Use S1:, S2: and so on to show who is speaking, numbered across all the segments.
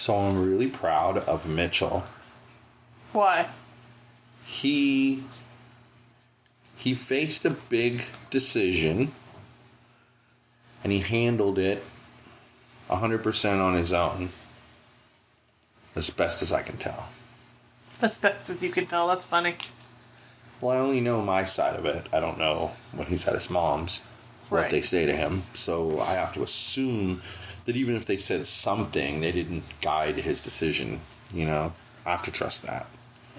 S1: So I'm really proud of Mitchell.
S2: Why?
S1: He he faced a big decision and he handled it 100% on his own as best as I can tell.
S2: As best as you can tell, that's funny.
S1: Well, I only know my side of it. I don't know when he's at his mom's, what
S2: Right.
S1: they say to him. So I have to assume that even if they said something, they didn't guide his decision. You know, I have to trust that.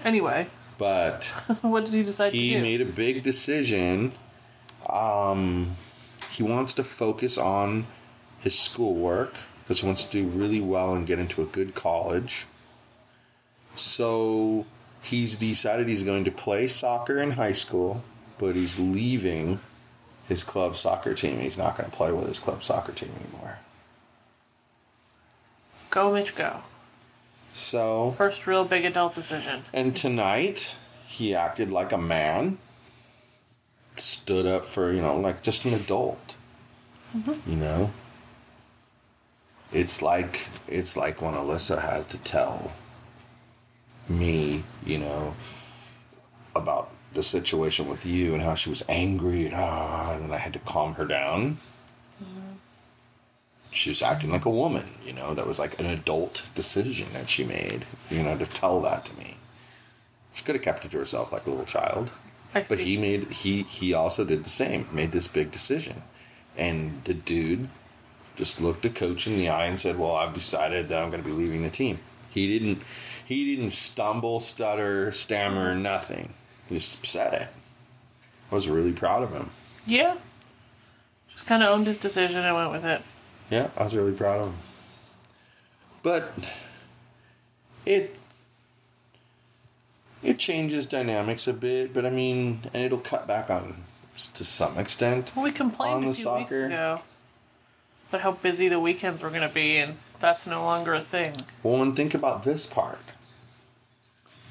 S2: Anyway,
S1: But
S2: what did he decide
S1: he
S2: to do?
S1: made a big decision. Um, he wants to focus on his schoolwork because he wants to do really well and get into a good college. So he's decided he's going to play soccer in high school, but he's leaving his club soccer team. He's not going to play with his club soccer team anymore.
S2: Go, Mitch, go.
S1: So
S2: First real big adult decision.
S1: And tonight, he acted like a man. Stood up for, you know, like just an adult. You know? It's like it's like when Alyssa has to tell me, you know, about the situation with you and how she was angry and, ah, and I had to calm her down. She was acting like a woman, you know, that was like an adult decision that she made, you know, to tell that to me. She could have kept it to herself like a little child.
S2: I
S1: But he made he he also did the same, made this big decision. And the dude just looked at coach in the eye and said, Well, I've decided that I'm gonna be leaving the team. He didn't he didn't stumble, stutter, stammer, nothing. He just said it. I was really proud of him.
S2: yeah. Just kind of owned his decision and went with it.
S1: Yeah, I was really proud of him. But it it changes dynamics a bit, but I mean, and it'll cut back on to some extent.
S2: Well, we complained
S1: On
S2: a few
S1: soccer.
S2: weeks ago about how busy the weekends were going to be, and that's no longer a thing.
S1: Well, and think about this part.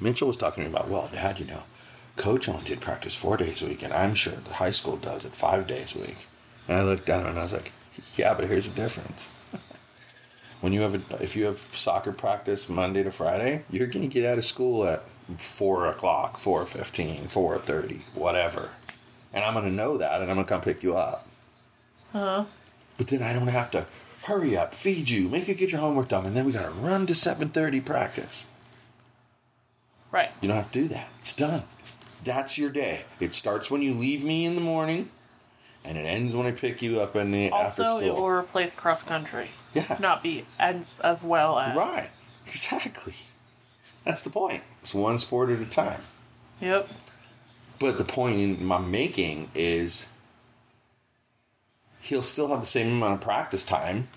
S1: Mitchell was talking to me about, well, Dad, you know, Coach only did practice four days a week, and I'm sure the high school does it five days a week. And I looked at him and I was like, yeah, but here's the difference. when you have a, if you have soccer practice Monday to Friday, you're going to get out of school at four o'clock, four fifteen, four thirty, whatever, and I'm going to know that, and I'm going to come pick you up.
S2: Huh?
S1: But then I don't have to hurry up, feed you, make you get your homework done, and then we got to run to seven thirty practice.
S2: Right.
S1: You don't have to do that. It's done. That's your day. It starts when you leave me in the morning, and it ends when I pick you up in the after
S2: Also,
S1: school.
S2: it will replace cross country.
S1: Yeah.
S2: Not be as, as well as.
S1: Right. Exactly. That's the point. It's one sport at a time.
S2: Yep.
S1: But the point in I'm making is he'll still have the same amount of practice time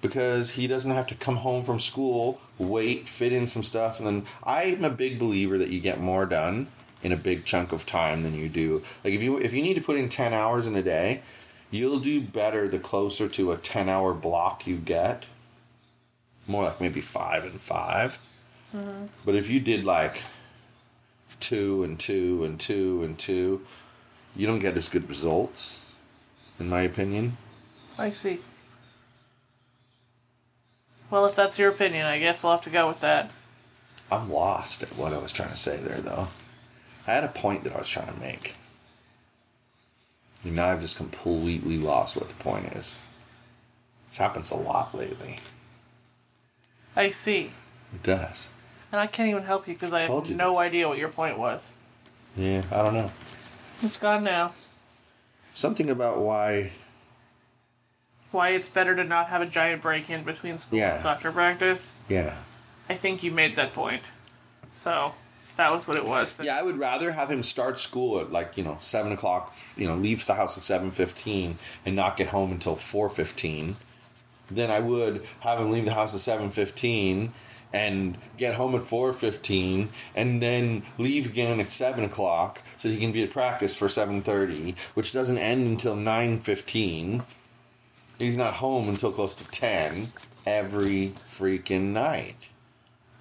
S1: because he doesn't have to come home from school, wait, fit in some stuff, and then I'm a big believer that you get more done in a big chunk of time than you do. Like if you if you need to put in ten hours in a day, you'll do better the closer to a ten hour block you get. More like maybe five and 5 mm-hmm. But if you did like two and two and two and two, you don't get as good results, in my opinion.
S2: I see. Well, if that's your opinion, I guess we'll have to go with that.
S1: I'm lost at what I was trying to say there, though. I had a point that I was trying to make. And now I've just completely lost what the point is. This happens a lot lately.
S2: I see.
S1: It does.
S2: And I can't even help you because I
S1: Told
S2: have no
S1: this.
S2: idea what your point was.
S1: Yeah, I don't know.
S2: It's gone now.
S1: Something about why.
S2: Why it's better to not have a giant break in between school
S1: Yeah.
S2: and soccer practice.
S1: Yeah.
S2: I think you made that point. So, that was what it was.
S1: Yeah, I would rather have him start school at like you know seven o'clock. You know, leave the house at seven fifteen and not get home until four fifteen, Then I would have him leave the house at seven fifteen and get home at four fifteen and then leave again at seven o'clock so he can be at practice for seven thirty, which doesn't end until nine fifteen. He's not home until close to ten every freaking night.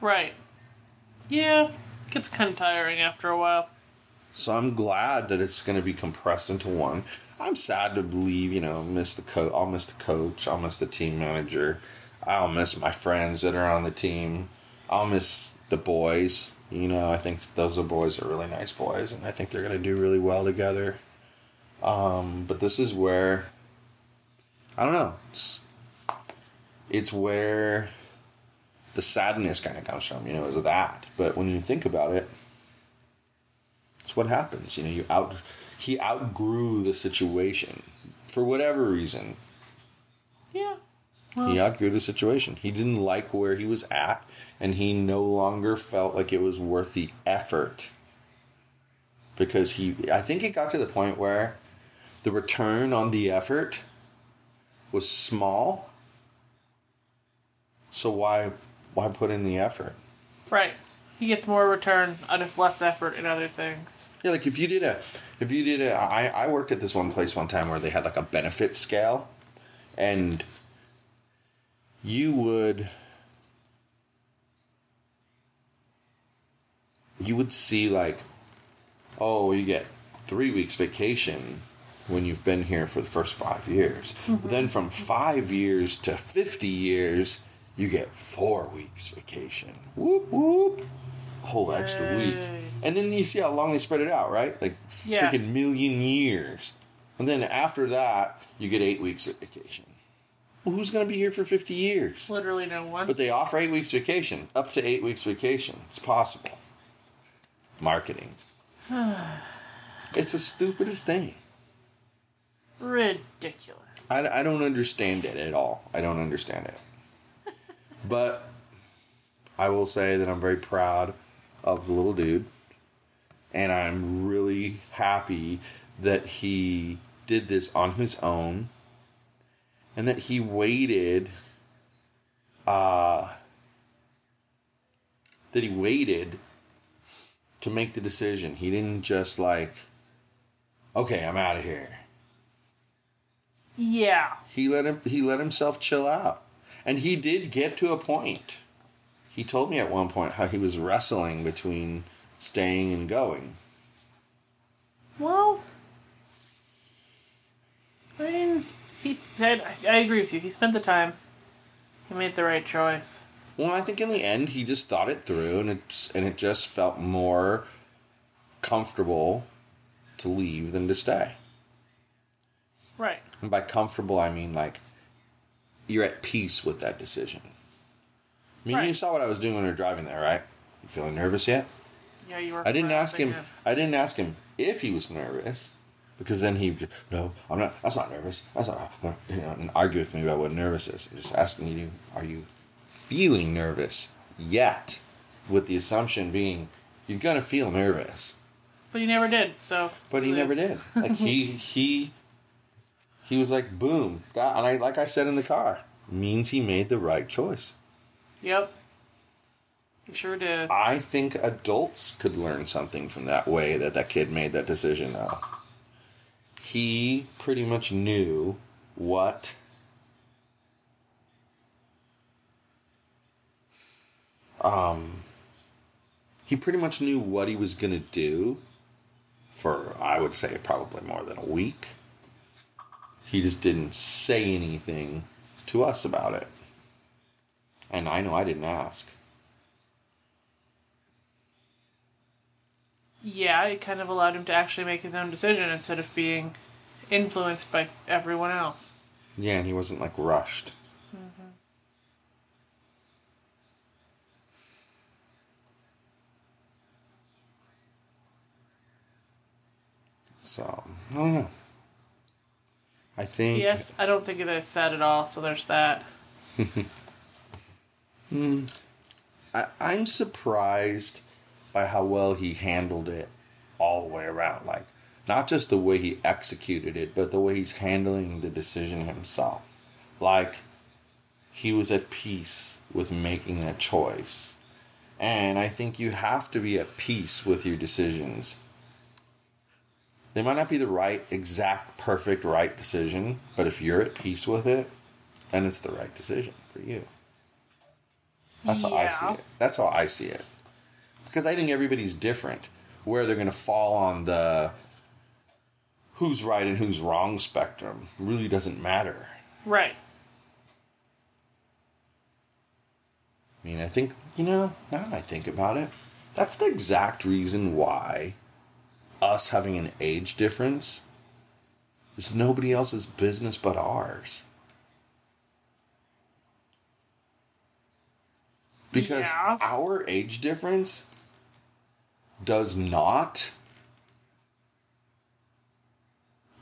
S2: Right. Yeah, gets kind of tiring after a while.
S1: So I'm glad that it's going to be compressed into one. I'm sad to believe, you know, miss the coach. I'll miss the coach. I'll miss the team manager. I'll miss my friends that are on the team. I'll miss the boys. You know, I think those are boys are really nice boys, and I think they're going to do really well together. Um, but this is where I don't know. It's, it's where the sadness kind of comes from. You know, is that. But when you think about it, it's what happens. You know, you out he outgrew the situation for whatever reason.
S2: Yeah.
S1: he outgrew the situation. He didn't like where he was at, and he no longer felt like it was worth the effort. Because he, I think it got to the point where the return on the effort was small. So why, why put in the effort?
S2: Right. He gets more return out of less effort in other things.
S1: Yeah, like if you did a, if you did a, I, I worked at this one place one time where they had like a benefit scale, and you would, you would see like, oh, you get three weeks vacation when you've been here for the first five years. Mm-hmm. Then from five years to 50 years, you get four weeks vacation. Whoop, whoop. A whole extra week. And then you see how long they spread it out, right? Like
S2: Yeah.
S1: freaking million years. And then after that, you get eight weeks of vacation. Well, who's going to be here for 50 years?
S2: Literally no one.
S1: But they offer eight weeks vacation, up to eight weeks vacation. It's possible. Marketing. it's the stupidest thing.
S2: Ridiculous.
S1: I, I don't understand it at all. I don't understand it. But I will say that I'm very proud of the little dude. And I'm really happy that he did this on his own and that he waited uh that he waited to make the decision. He didn't just like okay, I'm out of here.
S2: Yeah.
S1: He let him he let himself chill out. And he did get to a point. He told me at one point how he was wrestling between staying and going.
S2: Well, I mean, he said, I, I agree with you. He spent the time. He made the right choice.
S1: Well, I think in the end he just thought it through and it and it just felt more comfortable to leave than to stay.
S2: Right.
S1: And by comfortable I mean like you're at peace with that decision. I mean, you saw what I was doing when we were driving there, right? You feeling nervous yet?
S2: Yeah, you were.
S1: I didn't ask him. I didn't ask him if he was nervous, because then he no, I'm not. That's not nervous. That's not. You know, and argue with me about what nervous is. I'm just asking you, are you feeling nervous yet? With the assumption being, you're gonna feel nervous,
S2: But he never did. So.
S1: but he
S2: you
S1: never did. Like he he he was like boom, that, and I like I said in the car means he made the right choice.
S2: Yep. He sure did.
S1: I think adults could learn something from that way that that kid made that decision now. He pretty much knew what um he pretty much knew what he was going to do for I would say probably more than a week. He just didn't say anything to us about it. And I know I didn't ask.
S2: yeah, it kind of allowed him to actually make his own decision instead of being influenced by everyone else.
S1: Yeah, and he wasn't like rushed. Mm-hmm. So I don't know. I think
S2: Yes, I don't think that it's sad at all. So there's that. Hmm.
S1: I, I'm surprised by how well he handled it all the way around. Like not just the way he executed it, but the way he's handling the decision himself. Like he was at peace with making that choice. And I think you have to be at peace with your decisions. They might not be the right, exact, perfect, right decision, but if you're at peace with it, then it's the right decision for you. That's how I see it. That's how I see it. Because I think everybody's different. Where they're going to fall on the who's right and who's wrong spectrum really doesn't matter.
S2: Right.
S1: I mean, I think, you know, now that I think about it, that's the exact reason why us having an age difference is nobody else's business but ours. Because
S2: Yeah.
S1: our age difference does not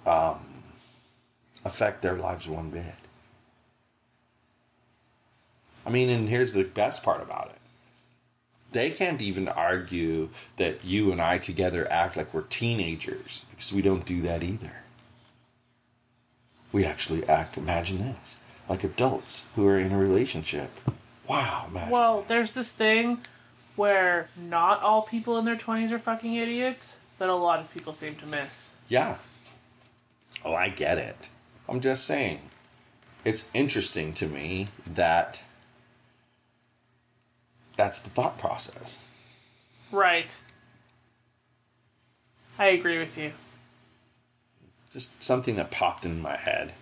S1: um, affect their lives one bit. I mean, and here's the best part about it. They can't even argue that you and I together act like we're teenagers because we don't do that either. We actually act, imagine this, like adults who are in a relationship. Wow.
S2: Well, there's this thing where not all people in their 20s are fucking idiots that a lot of people seem to miss.
S1: Yeah. Oh, I get it. I'm just saying. It's interesting to me that that's the thought process.
S2: Right. I agree with you.
S1: Just something that popped in my head.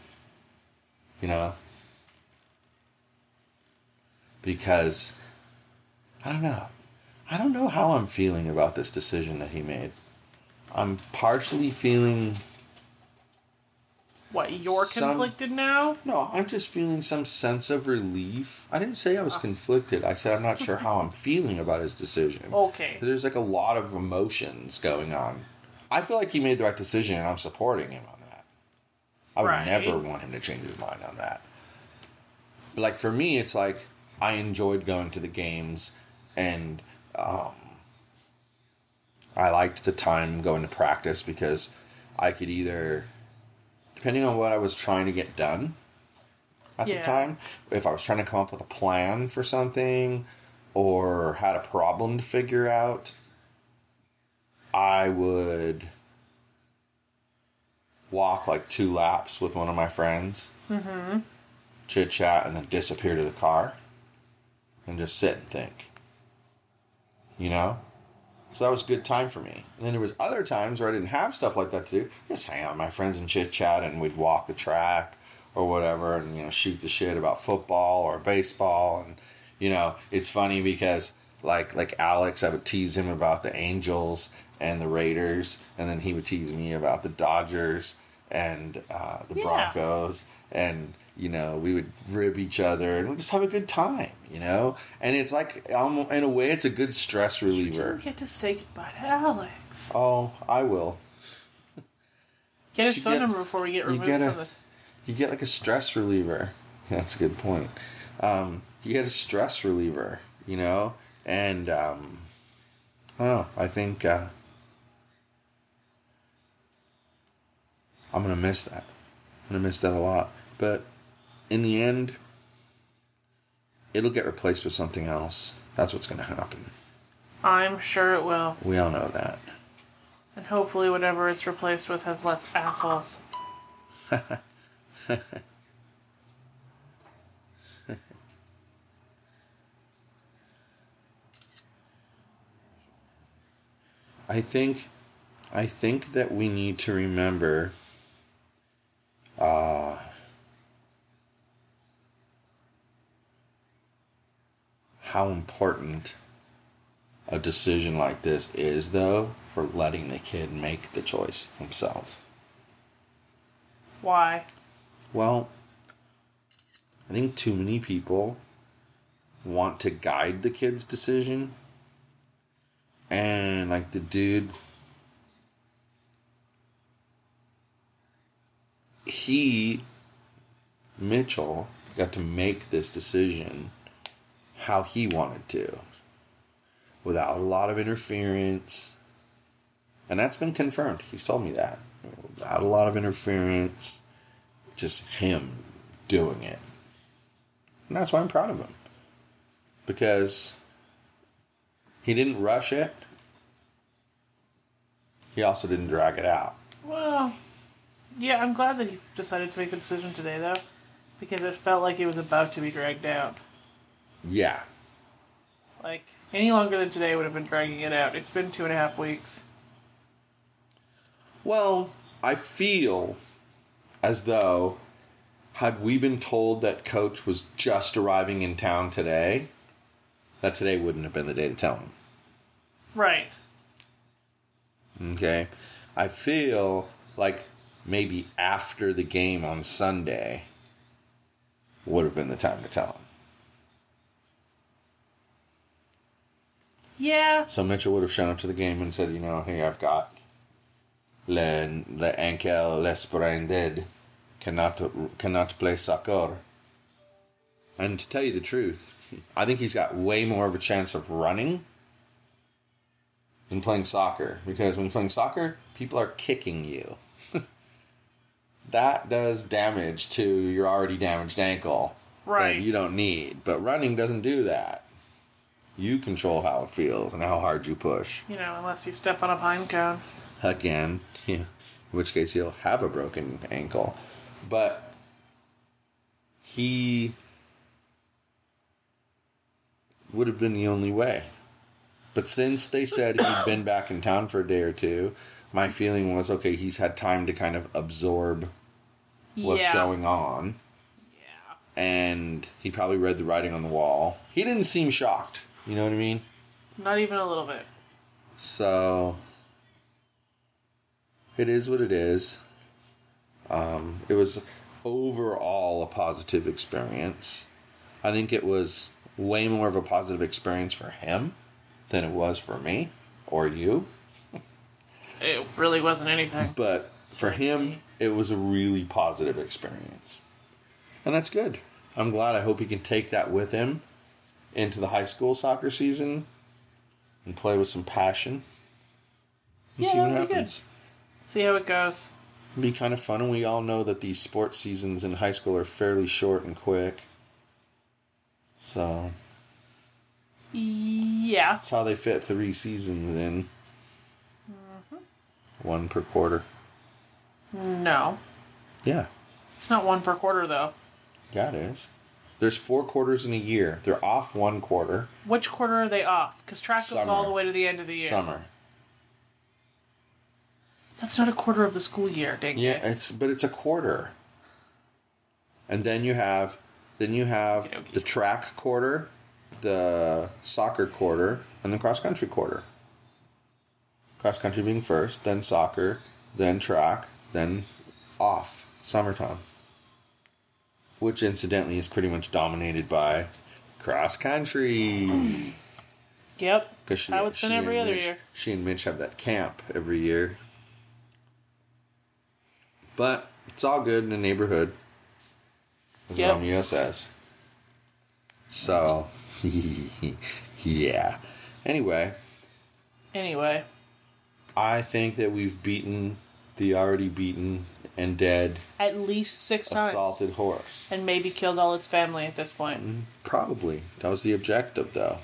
S1: You know? Because I don't know. I don't know how I'm feeling about this decision that he made. I'm partially feeling
S2: What, you're
S1: Some-
S2: conflicted now?
S1: No, I'm just feeling some sense of relief. I didn't say I was conflicted. I said I'm not sure how I'm feeling about his decision.
S2: Okay.
S1: There's like a lot of emotions going on. I feel like he made the right decision and I'm supporting him on that. I would
S2: Right.
S1: never want him to change his mind on that. But like for me, it's like I enjoyed going to the games and um, I liked the time going to practice because I could either, depending on what I was trying to get done at
S2: Yeah.
S1: the time, if I was trying to come up with a plan for something or had a problem to figure out, I would walk like two laps with one of my friends, mm-hmm. chit chat, and then disappear to the car and just sit and think. You know? So that was a good time for me. And then there was other times where I didn't have stuff like that to do. Just hang out with my friends and chit chat, and we'd walk the track or whatever, and you know shoot the shit about football or baseball. And you know it's funny because like like Alex, I would tease him about the Angels and the Raiders, and then he would tease me about the Dodgers and uh, the
S2: Yeah.
S1: Broncos, and you know we would rib each other and we'd just have a good time, you know. And it's like um, in a way, it's a good stress
S2: You
S1: reliever.
S2: didn't get to say goodbye to Alex.
S1: Oh, I will.
S2: Get his
S1: you
S2: phone number before we get
S1: you
S2: removed
S1: get a-
S2: from the.
S1: You get like a stress reliever. That's a good point. Um, you get a stress reliever, you know, and um, I don't know. I think uh, I'm gonna miss that. I'm gonna miss that a lot. But in the end, it'll get replaced with something else. That's what's gonna happen.
S2: I'm sure it will.
S1: We all know that.
S2: And hopefully, whatever it's replaced with has less assholes.
S1: I think I think that we need to remember uh how important a decision like this is though for letting the kid make the choice himself.
S2: Why?
S1: Well, I think too many people want to guide the kid's decision. And like the dude he Mitchell got to make this decision how he wanted to without a lot of interference. And that's been confirmed. He's told me that. Without a lot of interference, just him doing it. And that's why I'm proud of him. Because he didn't rush it. He also didn't drag it out.
S2: Well, yeah, I'm glad that he decided to make the decision today, though, because it felt like it was about to be dragged out.
S1: Yeah.
S2: Like, any longer than today would have been dragging it out. It's been two and a half weeks.
S1: Well, I feel as though had we been told that coach was just arriving in town today, that today wouldn't have been the day to tell him.
S2: Right.
S1: Okay. I feel like maybe after the game on Sunday would have been the time to tell him.
S2: Yeah.
S1: So Mitchell would have shown up to the game and said, you know, hey, I've got le, le ankle l'esprended, cannot cannot play soccer. And to tell you the truth, I think he's got way more of a chance of running than playing soccer because when you're playing soccer, people are kicking you. that does damage to your already damaged ankle
S2: Right.
S1: that you don't need. But running doesn't do that. You control how it feels and how hard you push.
S2: You know, unless you step on a pine cone.
S1: Again, yeah, in which case he'll have a broken ankle. But he would have been the only way. But since they said he'd been back in town for a day or two, my feeling was okay, he's had time to kind of absorb what's
S2: yeah.
S1: going on.
S2: Yeah.
S1: And he probably read the writing on the wall. He didn't seem shocked. You know what I mean?
S2: Not even a little bit.
S1: So it is what it is. Um, it was overall a positive experience. I think it was way more of a positive experience for him than it was for me or you.
S2: It really wasn't anything.
S1: But for him, it was a really positive experience. And that's good. I'm glad. I hope he can take that with him into the high school soccer season and play with some passion. And
S2: Yeah,
S1: see what
S2: that'd be good.
S1: happens.
S2: See how it goes.
S1: It'd be kind of fun, and we all know that these sports seasons in high school are fairly short and quick. So
S2: Yeah.
S1: that's how they fit three seasons in. Mm-hmm. One per quarter.
S2: No.
S1: Yeah,
S2: It's not one per quarter, though.
S1: yeah, it is. There's four quarters in a year. They're off one quarter.
S2: Which quarter are they off? Because track goes
S1: Summer.
S2: all the way to the end of the year.
S1: Summer.
S2: That's not a quarter of the school year, dang it.
S1: Yeah, it's but it's a quarter. And then you have then you have
S2: Okey-dokey.
S1: the track quarter, the soccer quarter, and the cross country quarter. Cross country being first, then soccer, then track, then off summertime. Which incidentally is pretty much dominated by cross country.
S2: Yep.
S1: Because she,
S2: How it's been every
S1: and
S2: other
S1: Mitch-
S2: year.
S1: She and Mitch have that camp every year. But it's all good in the neighborhood. As
S2: Yep.
S1: Romeo says. So, yeah. Anyway,
S2: Anyway,
S1: I think that we've beaten the already beaten and dead
S2: at least six times.
S1: assaulted horse.
S2: And maybe killed all its family at this point.
S1: Mm-hmm. Probably. That was the objective, though.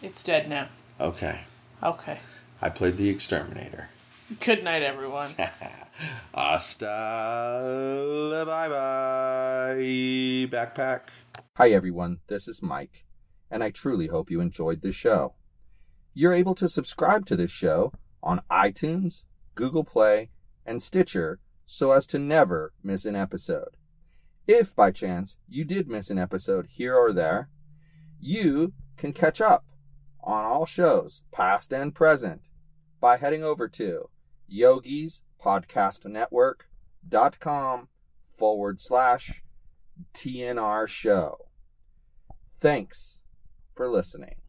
S2: It's dead now.
S1: Okay.
S2: Okay.
S1: I played the exterminator.
S2: Good night, everyone.
S1: Hasta bye bye backpack.
S3: Hi, everyone. This is Mike, and I truly hope you enjoyed the show. You're able to subscribe to this show on iTunes, Google Play, and Stitcher so as to never miss an episode. If by chance you did miss an episode here or there, you can catch up on all shows, past and present, by heading over to yogispodcastnetwork.com forward slash TNR show. Thanks for listening.